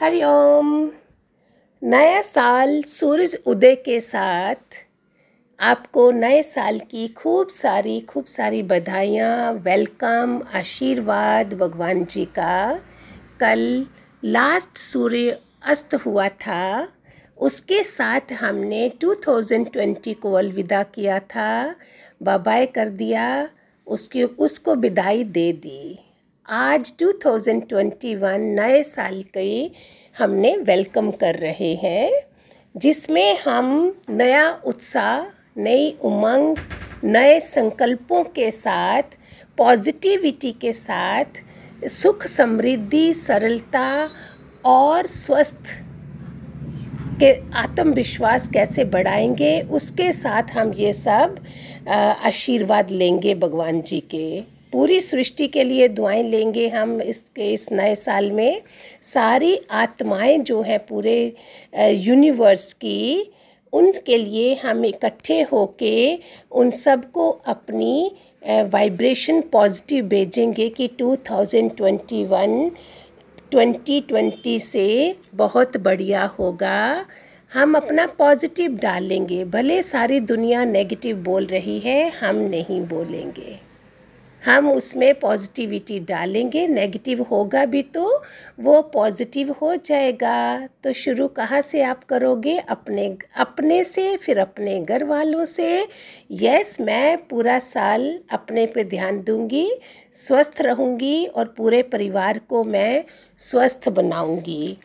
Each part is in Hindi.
हरिओम नया साल सूरज उदय के साथ आपको नए साल की खूब सारी खूब सारी बधाइयाँ वेलकम आशीर्वाद, भगवान जी का। कल लास्ट सूर्य अस्त हुआ था, उसके साथ हमने 2020 को अलविदा किया था बाय कर दिया, उसकी, उसको विदाई दे दी। आज 2021 नए साल के हमने वेलकम कर रहे हैं, जिसमें हम नया उत्साह, नई उमंग, नए संकल्पों के साथ पॉजिटिविटी के साथ, सुख समृद्धि, सरलता और स्वस्थ के आत्मविश्वास कैसे बढ़ाएँगे, उसके साथ हम ये सब आशीर्वाद लेंगे भगवान जी के। पूरी सृष्टि के लिए दुआएँ लेंगे हम इसके इस नए साल में। सारी आत्माएँ जो हैं पूरे यूनिवर्स की, उनके लिए हम इकट्ठे होके उन सबको अपनी वाइब्रेशन पॉजिटिव भेजेंगे कि 2021 2020 से बहुत बढ़िया होगा। हम अपना पॉजिटिव डालेंगे। भले सारी दुनिया नेगेटिव बोल रही है, हम नहीं बोलेंगे। हम उसमें पॉजिटिविटी डालेंगे नेगेटिव होगा भी तो वो पॉजिटिव हो जाएगा। तो शुरू कहाँ से आप करोगे? अपने अपने से, फिर अपने घर वालों से। यस मैं पूरा साल अपने पे ध्यान दूँगी, स्वस्थ रहूँगी और पूरे परिवार को मैं स्वस्थ बनाऊँगी।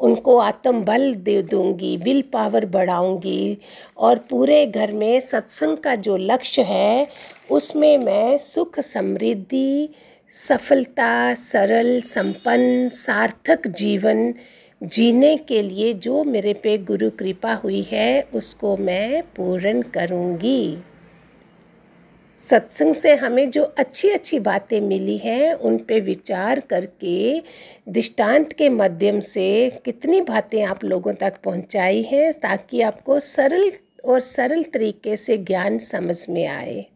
उनको आत्म बल दे दूँगी विल पावर बढ़ाऊँगी और पूरे घर में सत्संग का जो लक्ष्य है, उसमें मैं सुख समृद्धि, सफलता, सरल, संपन्न, सार्थक जीवन जीने के लिए जो मेरे पे गुरु कृपा हुई है, उसको मैं पूर्ण करूँगी। सत्संग से हमें जो अच्छी अच्छी बातें मिली हैं, उन पे विचार करके, दृष्टांत के माध्यम से कितनी बातें आप लोगों तक पहुंचाई हैं, ताकि आपको सरल और सरल तरीके से ज्ञान समझ में आए।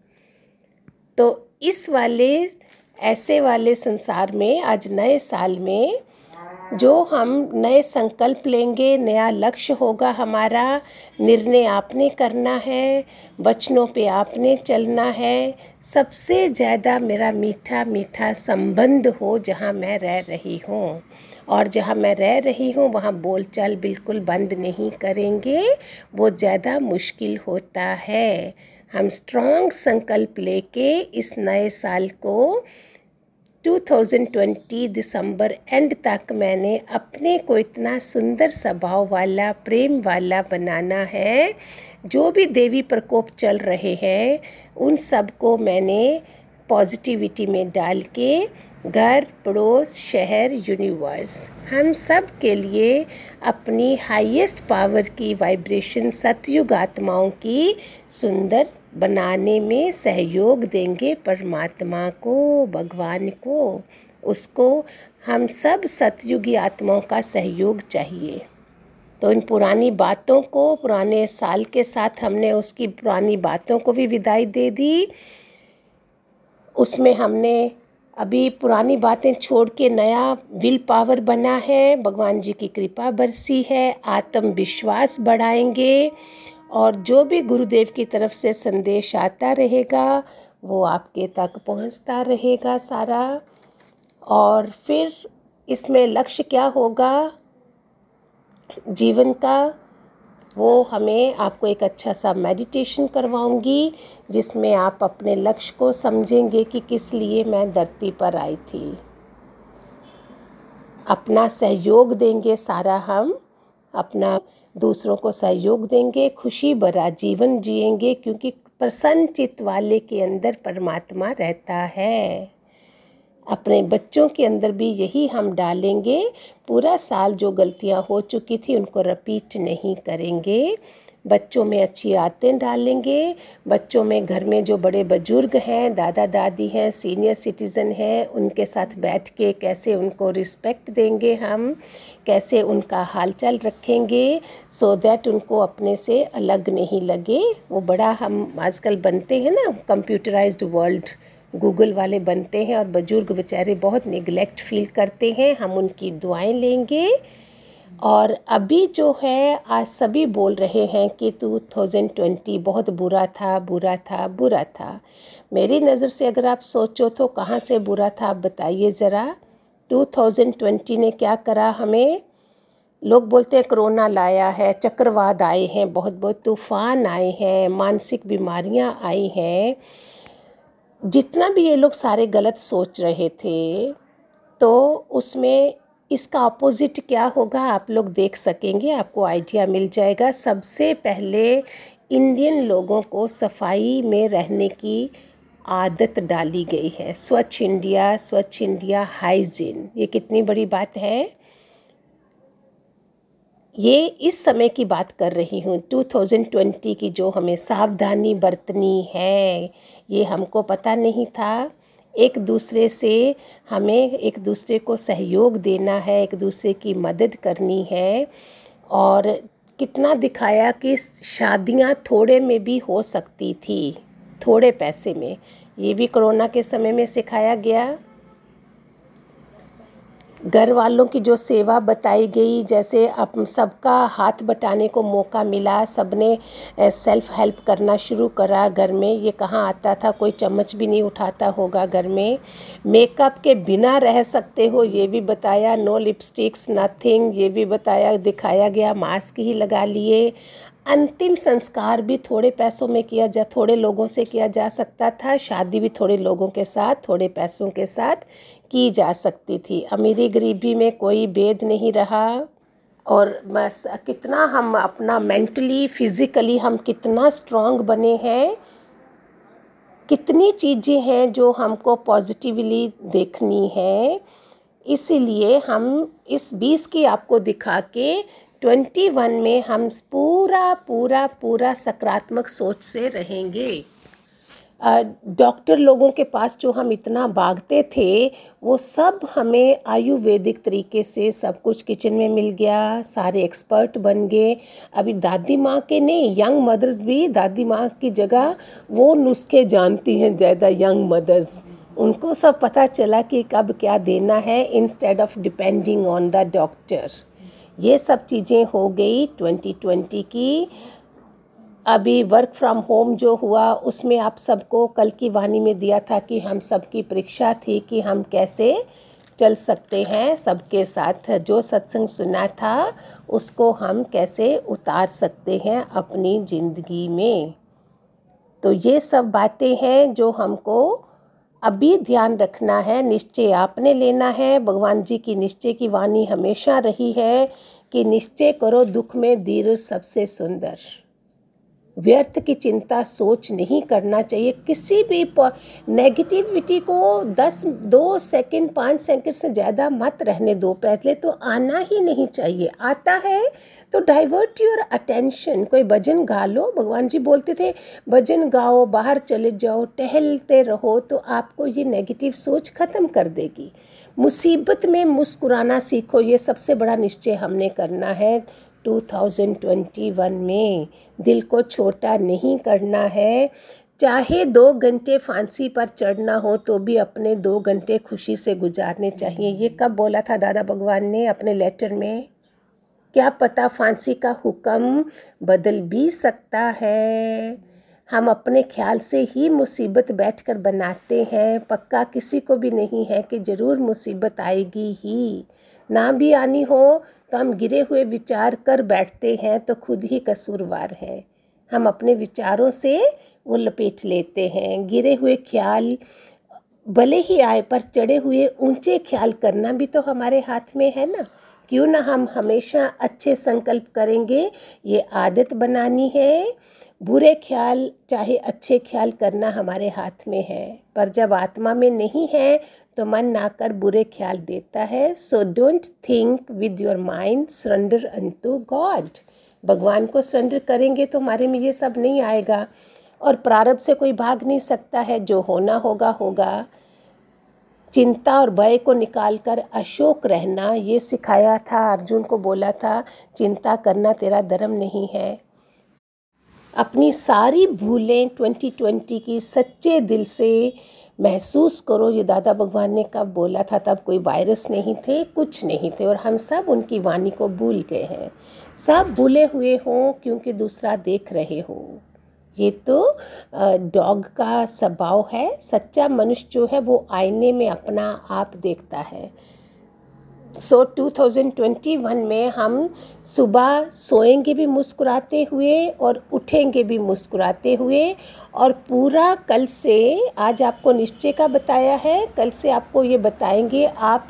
तो इस वाले, ऐसे वाले संसार में, आज नए साल में जो हम नए संकल्प लेंगे, नया लक्ष्य होगा, हमारा निर्णय आपने करना है, वचनों पे आपने चलना है। सबसे ज़्यादा मेरा मीठा मीठा संबंध हो जहाँ मैं रह रही हूँ। और जहाँ मैं रह रही हूँ, वहाँ बोलचाल बिल्कुल बंद नहीं करेंगे। वो ज़्यादा मुश्किल होता है। हम स्ट्रॉन्ग संकल्प लेके इस नए साल को 2020 दिसंबर एंड तक मैंने अपने को इतना सुंदर स्वभाव वाला, प्रेम वाला बनाना है। जो भी देवी प्रकोप चल रहे हैं, उन सबको मैंने पॉजिटिविटी में डाल के घर, पड़ोस, शहर यूनिवर्स हम सब के लिए अपनी हाईएस्ट पावर की वाइब्रेशन सतयुग आत्माओं की सुंदर बनाने में सहयोग देंगे परमात्मा को, भगवान को, उसको। हम सब सतयुगी आत्माओं का सहयोग चाहिए। तो इन पुरानी बातों को, पुराने साल के साथ हमने उसकी पुरानी बातों को भी विदाई दे दी। उसमें हमने अभी पुरानी बातें छोड़ के नया विल पावर बना है। भगवान जी की कृपा बरसी है, आत्मविश्वास बढ़ाएँगे। और जो भी गुरुदेव की तरफ़ से संदेश आता रहेगा, वो आपके तक पहुँचता रहेगा सारा। और फिर इसमें लक्ष्य क्या होगा? जीवन का। वो हमें आपको एक अच्छा सा मेडिटेशन करवाऊँगी, जिसमें आप अपने लक्ष्य को समझेंगे कि किस लिए मैं धरती पर आई थी। अपना सहयोग देंगे सारा हम, अपना दूसरों को सहयोग देंगे, खुशी भरा जीवन जिएँगे, क्योंकि प्रसन्न चित्त वाले के अंदर परमात्मा रहता है। अपने बच्चों के अंदर भी यही हम डालेंगे। पूरा साल जो गलतियाँ हो चुकी थी, उनको रिपीट नहीं करेंगे। बच्चों में अच्छी आदतें डालेंगे। बच्चों में घर में जो बड़े बुज़ुर्ग हैं, दादा दादी हैं, सीनियर सिटीज़न हैं, उनके साथ बैठ के कैसे उनको रिस्पेक्ट देंगे हम, कैसे उनका हालचाल रखेंगे सो so दैट उनको अपने से अलग नहीं लगे। वो बड़ा हम आजकल बनते हैं ना कंप्यूटराइज्ड वर्ल्ड गूगल वाले बनते हैं और बुज़ुर्ग बेचारे बहुत निगलेक्ट फील करते हैं। हम उनकी दुआएँ लेंगे। और अभी जो है, आज सभी बोल रहे हैं कि 2020 बहुत बुरा था बुरा था बुरा था। मेरी नज़र से अगर आप सोचो तो कहाँ से बुरा था, आप बताइए ज़रा। 2020 ने क्या करा हमें? लोग बोलते हैं कोरोना लाया है, चक्रवात आए हैं, बहुत बहुत तूफ़ान आए हैं, मानसिक बीमारियाँ आई हैं। जितना भी ये लोग सारे गलत सोच रहे थे तो उसमें इसका अपोजिट क्या होगा, आप लोग देख सकेंगे, आपको आइडिया मिल जाएगा। सबसे पहले इंडियन लोगों को सफ़ाई में रहने की आदत डाली गई है। स्वच्छ इंडिया स्वच्छ इंडिया हाइजीन ये कितनी बड़ी बात है। ये इस समय की बात कर रही हूँ 2020 की जो हमें सावधानी बरतनी है, ये हमको पता नहीं था। एक दूसरे से हमें एक दूसरे को सहयोग देना है, एक दूसरे की मदद करनी है। और कितना दिखाया कि शादियाँ थोड़े में भी हो सकती थी, थोड़े पैसे में। ये भी कोरोना के समय में सिखाया गया। घर वालों की जो सेवा बताई गई, जैसे अब सबका हाथ बटाने को मौका मिला, सबने सेल्फ हेल्प करना शुरू करा घर में। ये कहाँ आता था? कोई चम्मच भी नहीं उठाता होगा घर में। मेकअप के बिना रह सकते हो, ये भी बताया। नो लिपस्टिक्स नथिंग ये भी बताया, दिखाया गया। मास्क ही लगा लिए। अंतिम संस्कार भी थोड़े पैसों में किया जा, थोड़े लोगों से किया जा सकता था। शादी भी थोड़े लोगों के साथ, थोड़े पैसों के साथ। की जा सकती थी। अमीरी गरीबी में कोई भेद नहीं रहा और बस कितना हम अपना मेंटली फिज़िकली हम कितना स्ट्रांग बने हैं। कितनी चीज़ें हैं जो हमको पॉजिटिवली देखनी है। इसीलिए हम इस बीस की आपको दिखा के ट्वेंटी वन में हम पूरा पूरा पूरा सकारात्मक सोच से रहेंगे। डॉक्टर लोगों के पास जो हम इतना भागते थे, वो सब हमें आयुर्वेदिक तरीके से सब कुछ किचन में मिल गया, सारे एक्सपर्ट बन गए। अभी दादी माँ के नहीं, यंग मदर्स भी दादी माँ की जगह वो नुस्खे जानती हैं, ज़्यादा यंग मदर्स। उनको सब पता चला कि कब क्या देना है instead of depending on the doctor ये सब चीज़ें हो गई 2020 की। अभी वर्क फ्रॉम होम जो हुआ, उसमें आप सबको कल की वाणी में दिया था कि हम सबकी परीक्षा थी कि हम कैसे चल सकते हैं सबके साथ। जो सत्संग सुना था, उसको हम कैसे उतार सकते हैं अपनी ज़िंदगी में। तो ये सब बातें हैं जो हमको अभी ध्यान रखना है, निश्चय आपने लेना है। भगवान जी की निश्चय की वाणी हमेशा रही है कि निश्चय करो दुख में धीर सबसे सुंदर। व्यर्थ की चिंता सोच नहीं करना चाहिए। किसी भी नेगेटिविटी को दस, दो सेकंड पाँच सेकंड से ज़्यादा मत रहने दो पहले तो आना ही नहीं चाहिए। आता है तो डाइवर्ट योर अटेंशन कोई भजन गा लो। भगवान जी बोलते थे, भजन गाओ, बाहर चले जाओ, टहलते रहो तो आपको ये नेगेटिव सोच ख़त्म कर देगी। मुसीबत में मुस्कुराना सीखो, ये सबसे बड़ा निश्चय हमने करना है। 2021 में दिल को छोटा नहीं करना है। चाहे दो घंटे फांसी पर चढ़ना हो तो भी अपने दो घंटे खुशी से गुजारने चाहिए। ये कब बोला था दादा भगवान ने अपने लेटर में? क्या पता फांसी का हुक्म बदल भी सकता है। हम अपने ख्याल से ही मुसीबत बैठकर बनाते हैं। पक्का किसी को भी नहीं है कि ज़रूर मुसीबत आएगी ही। ना भी आनी हो तो हम गिरे हुए विचार कर बैठते हैं तो खुद ही कसूरवार है। हम अपने विचारों से वो लपेट लेते हैं। गिरे हुए ख्याल, भले ही आए पर चढ़े हुए ऊँचे ख्याल करना भी तो हमारे हाथ में है ना। क्यों ना हम हमेशा अच्छे संकल्प करेंगे, ये आदत बनानी है। बुरे ख्याल, चाहे अच्छे ख्याल करना हमारे हाथ में है, पर जब आत्मा में नहीं है तो मन ना कर बुरे ख्याल देता है। So don't think with your mind surrender unto God भगवान को सरेंडर करेंगे तो हमारे में ये सब नहीं आएगा। और प्रारब्ध से कोई भाग नहीं सकता है, जो होना होगा होगा। चिंता और भय को निकाल कर अशोक रहना, ये सिखाया था, अर्जुन को बोला था, चिंता करना तेरा धर्म नहीं है। अपनी सारी भूलें 2020 की सच्चे दिल से महसूस करो। ये दादा भगवान ने कब बोला था, तब कोई वायरस नहीं थे, कुछ नहीं थे और हम सब उनकी वाणी को भूल गए हैं। सब भूले हुए हों क्योंकि दूसरा देख रहे हो। ये तो डॉग का स्वभाव है। सच्चा मनुष्य जो है वो आईने में अपना आप देखता है। सो so, 2021 में हम सुबह सोएँगे भी मुस्कुराते हुए और उठेंगे भी मुस्कुराते हुए और पूरा कल से आज आपको निश्चय का बताया है। कल से आपको ये बताएँगे आप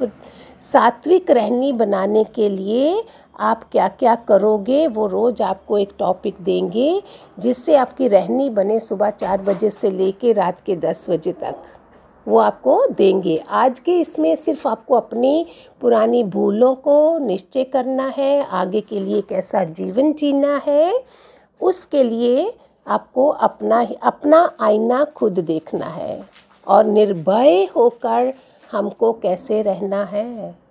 सात्विक रहनी बनाने के लिए आप क्या क्या करोगे वो रोज़ आपको एक टॉपिक देंगे जिससे आपकी रहनी बने सुबह चार बजे से लेके रात के दस बजे तक। वो आपको देंगे। आज के इसमें सिर्फ़ आपको अपनी पुरानी भूलों को निश्चय करना है, आगे के लिए कैसा जीवन जीना है, उसके लिए आपको अपना अपना आईना खुद देखना है और निर्भय होकर हमको कैसे रहना है।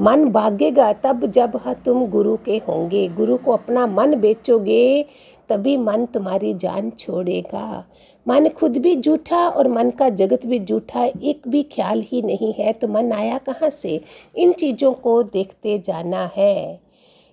मन भागेगा तब जब तुम गुरु के होंगे। गुरु को अपना मन बेचोगे तभी मन तुम्हारी जान छोड़ेगा। मन खुद भी झूठा और मन का जगत भी झूठा एक भी ख्याल ही नहीं है तो मन आया कहाँ से? इन चीज़ों को देखते जाना है।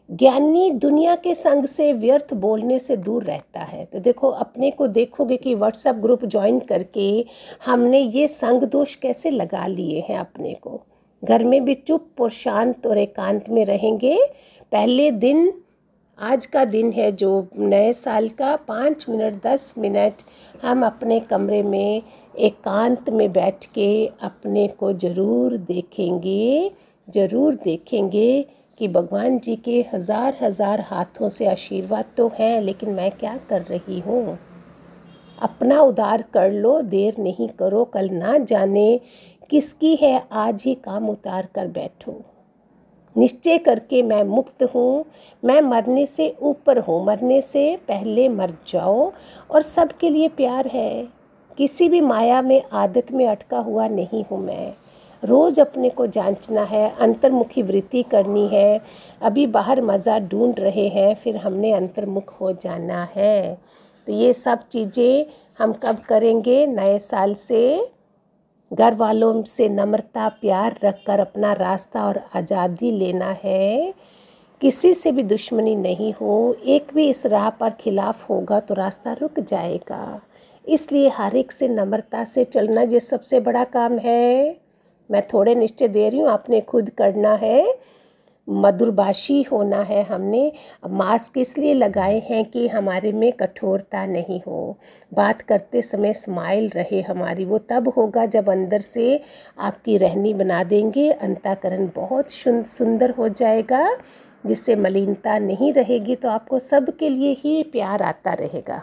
ज्ञानी दुनिया के संग से व्यर्थ बोलने से दूर रहता है। तो देखो, अपने को देखोगे कि व्हाट्सएप ग्रुप ज्वाइन करके हमने ये संग दोष कैसे लगा लिए हैं अपने को? घर में भी चुप और शांत और एकांत में रहेंगे। पहले दिन आज का दिन है जो नए साल का, पाँच मिनट, दस मिनट हम अपने कमरे में एकांत में बैठ के अपने को ज़रूर देखेंगे ज़रूर देखेंगे कि भगवान जी के हज़ार हज़ार हाथों से आशीर्वाद तो हैं, लेकिन मैं क्या कर रही हूँ? अपना उदार कर लो, देर नहीं करो, कल ना जाने किसकी है आज ही काम उतार कर बैठो। निश्चय करके मैं मुक्त हूँ। मैं मरने से ऊपर हूँ। मरने से पहले मर जाओ। और सबके लिए प्यार है। किसी भी माया में, आदत में अटका हुआ नहीं हूँ मैं। रोज़ अपने को जांचना है। अंतर्मुखी वृत्ति करनी है। अभी बाहर मज़ा ढूंढ रहे हैं। फिर हमने अंतर्मुख हो जाना है। तो ये सब चीज़ें हम कब करेंगे? नए साल से घर वालों से नम्रता, प्यार रखकर अपना रास्ता और आज़ादी लेना है। किसी से भी दुश्मनी नहीं हो, एक भी इस राह पर खिलाफ होगा तो रास्ता रुक जाएगा। इसलिए हर एक से नम्रता से चलना ये सबसे बड़ा काम है। मैं थोड़े निश्चय दे रही हूँ, आपने खुद करना है। मधुरभाषी होना है हमने। मास्क इसलिए लगाए हैं कि हमारे में कठोरता नहीं हो। बात करते समय स्माइल रहे हमारी। वो तब होगा जब अंदर से आपकी रहनी बना देंगे। अंताकरण बहुत सुंदर हो जाएगा, जिससे मलिनता नहीं रहेगी तो आपको सबके लिए ही प्यार आता रहेगा।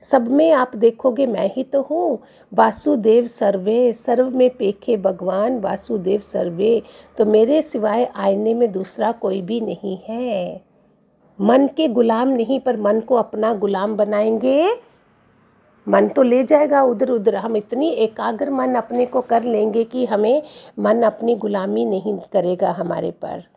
सब में आप देखोगे मैं ही तो हूँ। वासुदेव सर्वे, सर्व में पेखे भगवान, वासुदेव सर्वे। तो मेरे सिवाय आईने में दूसरा कोई भी नहीं है। मन के गुलाम नहीं, पर मन को अपना गुलाम बनाएँगे। मन तो ले जाएगा उधर उधर। हम इतनी एकाग्र मन अपने को कर लेंगे कि हमें मन अपनी गुलामी नहीं करेगा हमारे पर।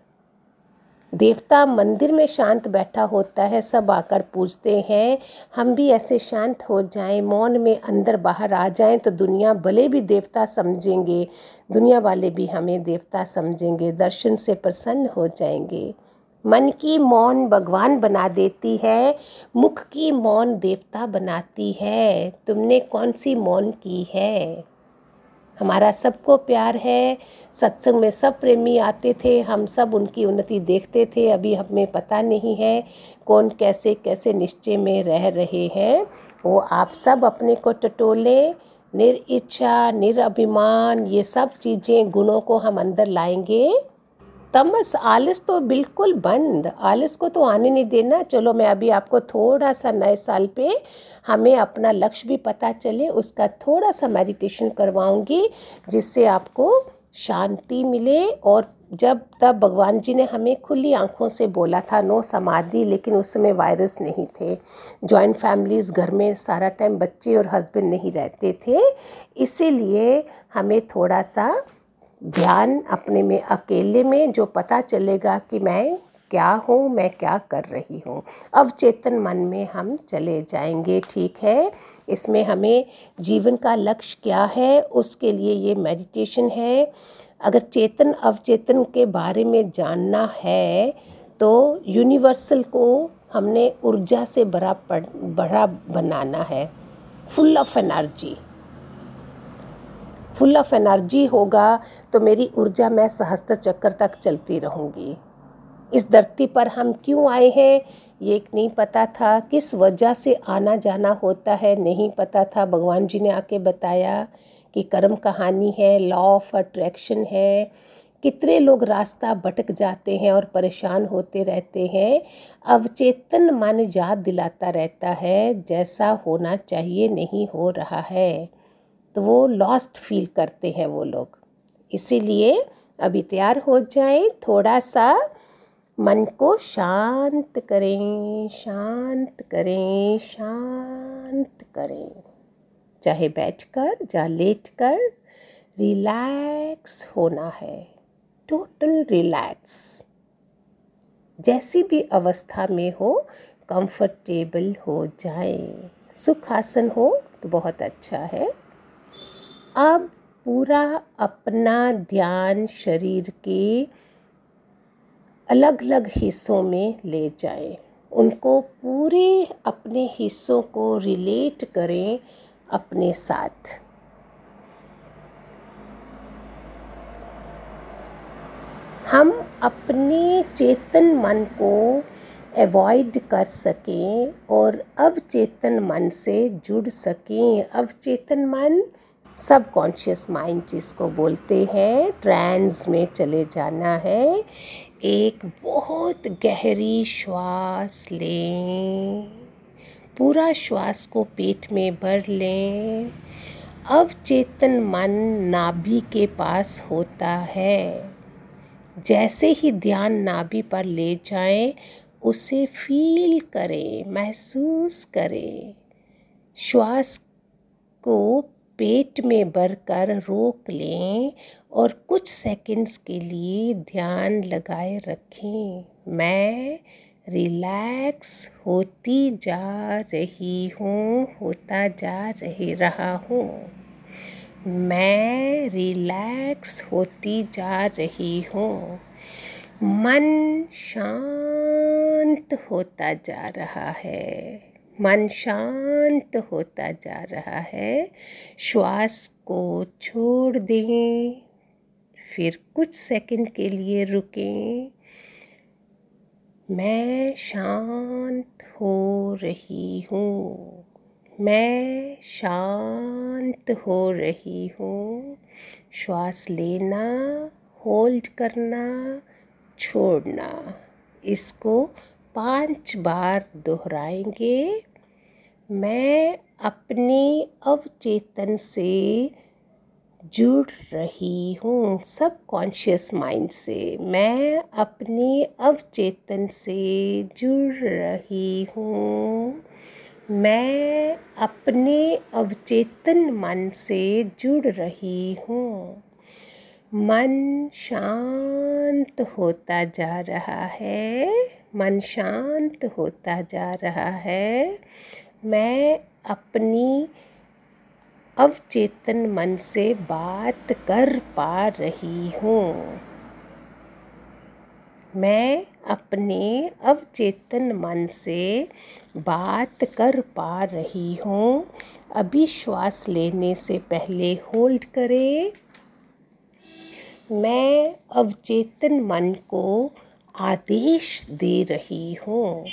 देवता मंदिर में शांत बैठा होता है, सब आकर पूछते हैं। हम भी ऐसे शांत हो जाएँ, मौन में अंदर बाहर आ जाएँ तो दुनिया भले भी देवता समझेंगे, दुनिया वाले भी हमें देवता समझेंगे, दर्शन से प्रसन्न हो जाएँगे। मन की मौन भगवान बना देती है, मुख की मौन देवता बनाती है। तुमने कौन सी मौन की है? हमारा सबको प्यार है। सत्संग में सब प्रेमी आते थे, हम सब उनकी उन्नति देखते थे। अभी हमें पता नहीं है कौन कैसे कैसे निश्चय में रह रहे हैं। वो आप सब अपने को टटोलें निर इच्छा निर अभिमान ये सब चीज़ें, गुणों को हम अंदर लाएँगे। तमस, आलस तो बिल्कुल बंद। आलस को तो आने नहीं देना। चलो मैं अभी आपको थोड़ा सा नए साल पे हमें अपना लक्ष्य भी पता चले, उसका थोड़ा सा मेडिटेशन करवाऊँगी, जिससे आपको शांति मिले। और जब तब भगवान जी ने हमें खुली आँखों से बोला था, नो समाधि, लेकिन उस समय वायरस नहीं थे। जॉइंट फैमिलीज़ घर में सारा टाइम बच्चे और हस्बैंड नहीं रहते थे। इसीलिए हमें थोड़ा सा ध्यान अपने में, अकेले में जो पता चलेगा कि मैं क्या हूँ, मैं क्या कर रही हूँ। अब चेतन मन में हम चले जाएँगे, ठीक है? इसमें हमें जीवन का लक्ष्य क्या है, उसके लिए ये मेडिटेशन है। अगर चेतन, अवचेतन के बारे में जानना है तो यूनिवर्सल को हमने ऊर्जा से बड़ा बड़ा बनाना है। Full of energy full of energy होगा तो मेरी ऊर्जा मैं सहस्त्र चक्र तक चलती रहूँगी। इस धरती पर हम क्यों आए हैं, ये नहीं पता था। किस वजह से आना जाना होता है, नहीं पता था। भगवान जी ने आके बताया कि कर्म कहानी है लॉ ऑफ़ अट्रैक्शन है। कितने लोग रास्ता भटक जाते हैं और परेशान होते रहते हैं। अवचेतन मन याद दिलाता रहता है, जैसा होना चाहिए, नहीं हो रहा है। तो वो लॉस्ट फील करते हैं वो लोग। इसीलिए अभी तैयार हो जाएँ थोड़ा सा मन को शांत करें शांत करें शांत करें। चाहे बैठकर या लेटकर रिलैक्स होना है। टोटल रिलैक्स जैसी भी अवस्था में हो कंफर्टेबल हो जाए। सुखासन हो तो बहुत अच्छा है। अब पूरा अपना ध्यान शरीर के अलग अलग हिस्सों में ले जाएँ। उनको पूरे अपने हिस्सों को रिलेट करें अपने साथ। हम अपने चेतन मन को अवॉइड कर सकें और अवचेतन मन से जुड़ सकें। अवचेतन मन सब कॉन्शियस माइंड जिसको बोलते हैं, ट्रांस में चले जाना है। एक बहुत गहरी श्वास लें। पूरा श्वास को पेट में भर लें। अवचेतन मन नाभि के पास होता है। जैसे ही ध्यान नाभि पर ले जाएँ, उसे फील करें, महसूस करें। श्वास को पेट में भरकर रोक लें और कुछ सेकंड्स के लिए ध्यान लगाए रखें। मैं रिलैक्स होती जा रही हूँ, होता जा रही, रहा हूँ। मैं रिलैक्स होती जा रही हूँ। मन शांत होता जा रहा है। मन शांत होता जा रहा है। श्वास को छोड़ दें, फिर कुछ सेकंड के लिए रुकें। मैं शांत हो रही हूँ, मैं शांत हो रही हूँ। श्वास लेना, होल्ड करना, छोड़ना, इसको पाँच बार दोहराएँगे। मैं अपने अवचेतन से जुड़ रही हूँ, सब कॉन्शियस माइंड से। मैं अपने अवचेतन से जुड़ रही हूँ। मैं अपने अवचेतन मन से जुड़ रही हूँ। मन शांत होता जा रहा है, मन शांत होता जा रहा है। मैं अपनी अवचेतन मन से बात कर पा रही हूँ। मैं अपने अवचेतन मन से बात कर पा रही हूँ। अभी श्वास लेने से पहले होल्ड करें। मैं अवचेतन मन को आदेश दे रही हूँ।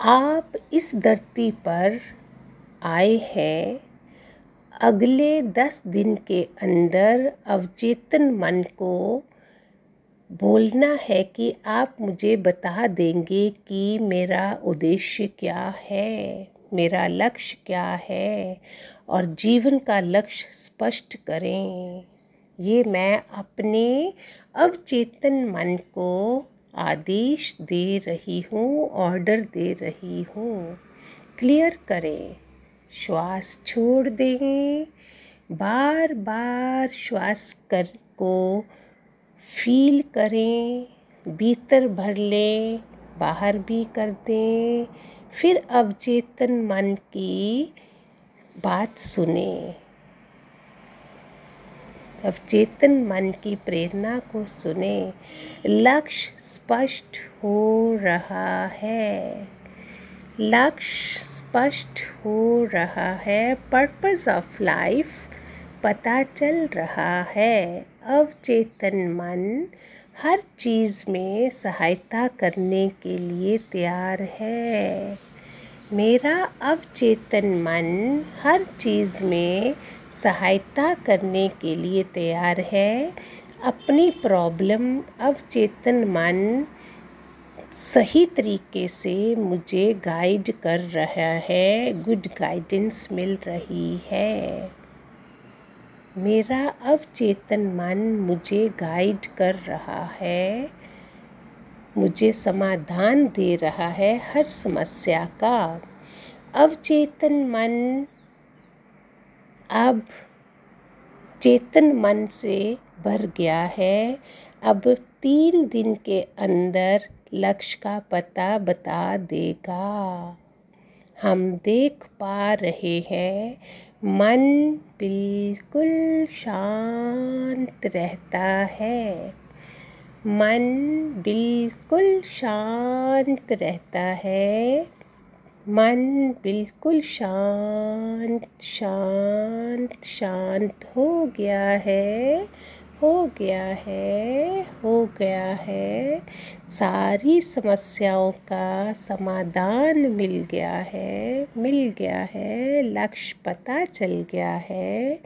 आप इस धरती पर आए हैं। अगले दस दिन के अंदर अवचेतन मन को बोलना है कि आप मुझे बता देंगे कि मेरा उद्देश्य क्या है, मेरा लक्ष्य क्या है और जीवन का लक्ष्य स्पष्ट करें। ये मैं अपने अवचेतन मन को आदेश दे रही हूँ ऑर्डर दे रही हूँ। क्लियर करें। श्वास छोड़ दें। बार बार श्वास कर को फील करें। भीतर भर लें। बाहर भी कर दें। फिर अवचेतन मन की बात सुने। अवचेतन मन की प्रेरणा को सुने, लक्ष्य स्पष्ट हो रहा है। लक्ष्य स्पष्ट हो रहा है पर्पस ऑफ़ लाइफ पता चल रहा है। अवचेतन मन हर चीज़ में सहायता करने के लिए तैयार है। मेरा अवचेतन मन हर चीज़ में सहायता करने के लिए तैयार है। अपनी प्रॉब्लम अवचेतन मन सही तरीके से मुझे गाइड कर रहा है। गुड गाइडेंस मिल रही है। मेरा अवचेतन मन मुझे गाइड कर रहा है। मुझे समाधान दे रहा है हर समस्या का। अवचेतन मन अब चेतन मन से भर गया है। अब तीन दिन के अंदर लक्ष्य का पता बता देगा। हम देख पा रहे हैं, मन बिल्कुल शांत रहता है। मन बिल्कुल शांत रहता है। मन बिल्कुल शांत शांत शांत हो गया है, हो गया है, हो गया है। सारी समस्याओं का समाधान मिल गया है, मिल गया है, लक्ष्य पता चल गया है।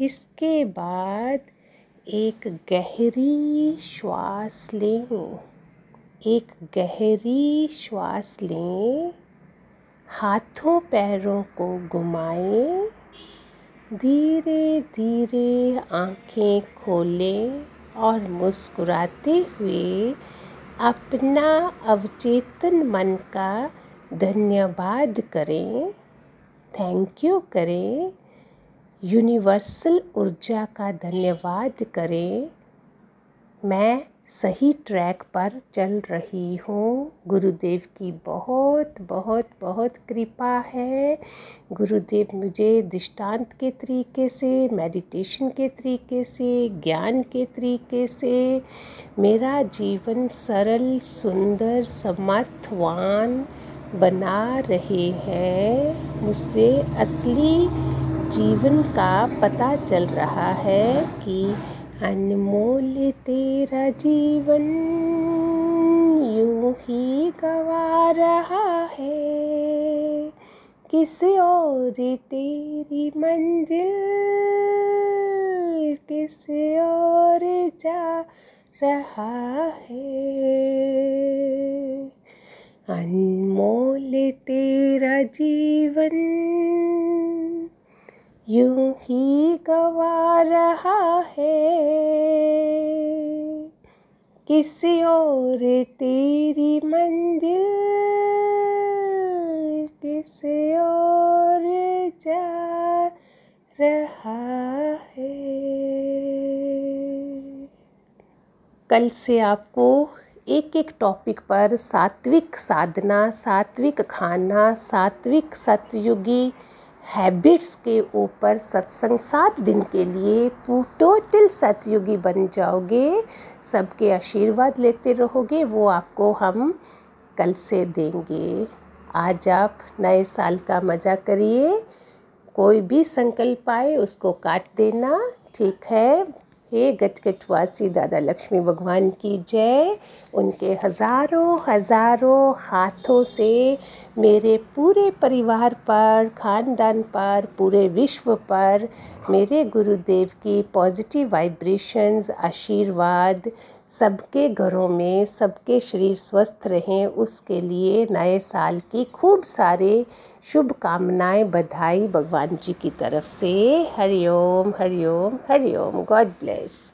इसके बाद एक गहरी श्वास लें। एक गहरी श्वास लें। हाथों पैरों को घुमाएँ, धीरे धीरे आँखें खोलें और मुस्कुराते हुए अपना अवचेतन मन का धन्यवाद करें। थैंक यू करें। यूनिवर्सल ऊर्जा का धन्यवाद करें। मैं सही ट्रैक पर चल रही हूँ। गुरुदेव की बहुत बहुत बहुत कृपा है। गुरुदेव मुझे दृष्टांत के तरीके से मेडिटेशन के तरीके से, ज्ञान के तरीके से, मेरा जीवन सरल, सुंदर, समर्थवान बना रहे हैं। मुझसे असली जीवन का पता चल रहा है कि अनमोल तेरा जीवन यूँ ही गवा रहा है। किस और तेरी मंजिल, किस और जा रहा है। अनमोल तेरा जीवन यूँ ही गवा रहा है। किसी और तेरी मंजिल, किसी और जा रहा है। कल से आपको एक एक टॉपिक पर सात्विक साधना, सात्विक खाना, सात्विक सतयुगी हैबिट्स के ऊपर सत्संग सात दिन के लिए टोटल सतयुगी बन जाओगे। सबके आशीर्वाद लेते रहोगे, वो आपको हम कल से देंगे। आज आप नए साल का मज़ा करिए। कोई भी संकल्प आए, उसको काट देना, ठीक है? हे गटगटवासी दादा लक्ष्मी भगवान की जय। उनके हज़ारों हज़ारों हाथों से मेरे पूरे परिवार पर, खानदान पर, पूरे विश्व पर मेरे गुरुदेव की पॉजिटिव वाइब्रेशंस आशीर्वाद सबके घरों में सबके शरीर स्वस्थ रहें, उसके लिए नए साल की खूब सारे शुभकामनाएँ बधाई भगवान जी की तरफ़ से। हरिओम हरिओम हरिओम। God bless